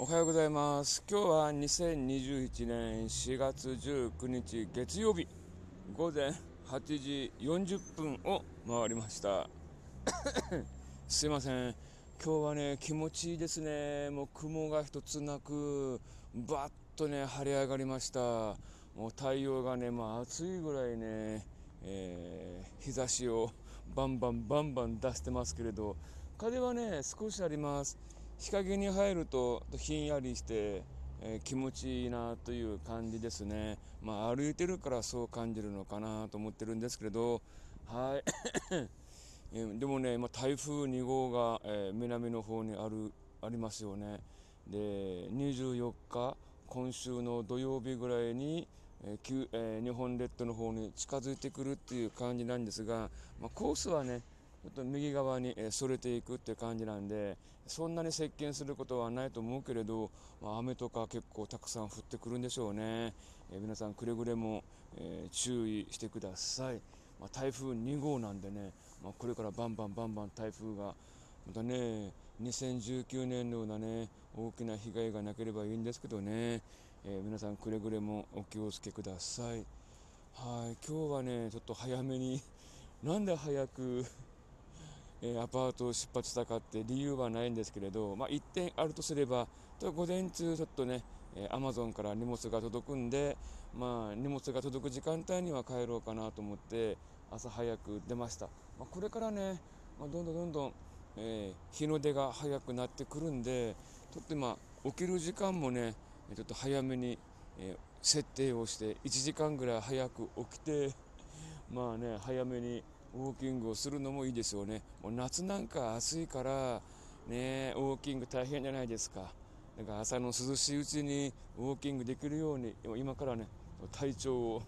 おはようございます。今日は2021年4月19日月曜日。午前8時40分を回りました。すいません。今日はね気持ちいいですね。もう雲が一つなくバッとね晴れ上がりました。もう太陽がねまあ暑いぐらいね、えー、日差しをバンバンバンバン出してますけれど。風はね少しあります。日陰に入るとひんやりして、えー、気持ちいいなという感じですね。まあ、歩いてるからそう感じるのかなと思ってるんですけれど、はい。でもね、ま、台風2号が、えー、南の方にあるありますよね。で、24日、今週の土曜日ぐらいに、えーえー、日本列島の方に近づいてくるっていう感じなんですが、まあ、コースはね、ちょっと右側にそれていくって感じなんでそんなに接近することはないと思うけれど、まあ、雨とか結構たくさん降ってくるんでしょうね、え、皆さんくれぐれも、え、注意してください、まあ、台風2号なんでね、まあ、これからバンバンバンバン台風がまたね2019年のようなね大きな被害がなければいいんですけどね、え、皆さんくれぐれもお気をつけください。はい今日はねちょっと早めになんで早くえアパートを出発したかって理由はないんですけれど、まあ、1点あるとすれば午前中ちょっとねアマゾンから荷物が届くんで、まあ、荷物が届く時間帯には帰ろうかなと思って朝早く出ました、まあ、これからね、まあ、どんどんどんどん、えー、日の出が早くなってくるんでちょっと今起きる時間もねちょっと早めに、えー、設定をして1時間ぐらい早く起きてまあね早めにウォーキングをするのもいいですよね。もう夏なんか暑いからねウォーキング大変じゃないですか。だから朝の涼しいうちにウォーキングできるように今からね体調を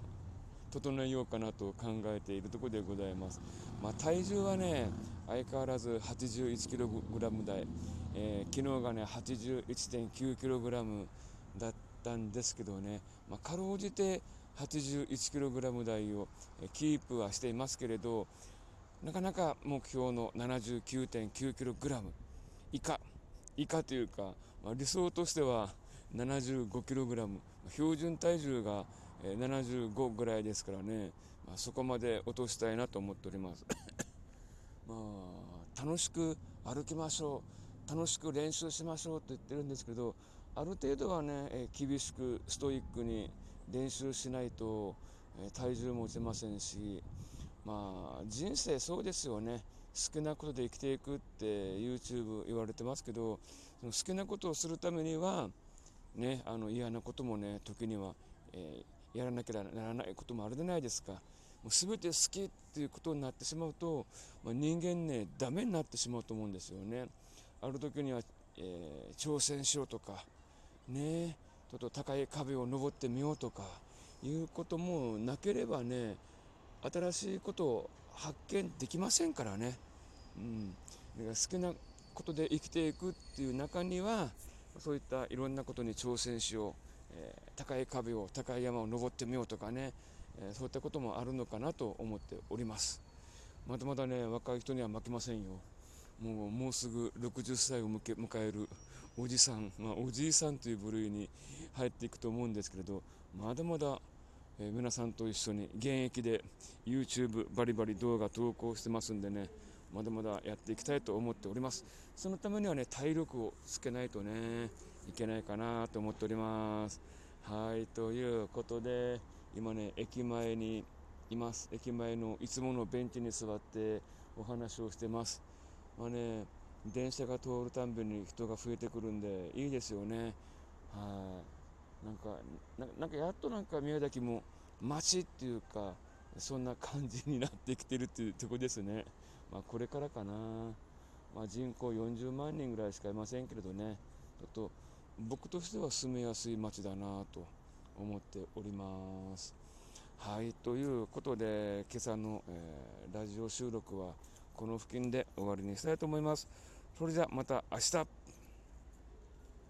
整えようかなと考えているところでございます、まあ、体重はね相変わらず 81kg 台、えー、昨日がね 81.9kg だったんですけどね、まあ、かろうじて 81kg 台をキープはしていますけれどなかなか目標の 79.9kg 以下以下というか、まあ、理想としては 75kg 標準体重が75ぐらいですからね、まあ、そこまで落としたいなと思っております。まあ楽しく歩きましょう楽しく練習しましょうと言ってるんですけどある程度はね厳しくストイックに練習しないと、え体重も落ちませんしまあ人生そうですよね。好きなことで生きていくって YouTube 言われてますけどその好きなことをするためにはねあの嫌なこともね時には、えー、やらなきゃならないこともあるじゃないですか。もう全て好きっていうことになってしまうと、まあ、人間ねダメになってしまうと思うんですよね。ある時には、えー、挑戦しようとかねえちょっと高い壁を登ってみようとかいうこともなければね新しいことを発見できませんからね、うん、だから好きなことで生きていくっていう中にはそういったいろんなことに挑戦しよう、えー、高い壁を高い山を登ってみようとかね、えー、そういったこともあるのかなと思っております。まだまだね若い人には負けませんよ。もうもうすぐ60歳を迎える。おじさん、まあ、おじいさんという部類に入っていくと思うんですけれどまだまだ、えー、皆さんと一緒に現役で YouTube バリバリ動画投稿してますんでねまだまだやっていきたいと思っております。そのためにはね体力をつけないとねいけないかなと思っております。はいということで今ね駅前にいます。駅前のいつものベンチに座ってお話をしてます。まあね電車が通るたんびに人が増えてくるんでいいですよね。はい。なんかなんかやっとなんか宮崎も街っていうかそんな感じになってきてるっていうとこですね。まあこれからかな。まあ、人口40万人ぐらいしかいませんけれどね。ちょっと僕としては住めやすい街だなと思っております。はい。ということで今朝の、えー、ラジオ収録はこの付近で終わりにしたいと思います。それじゃまた明日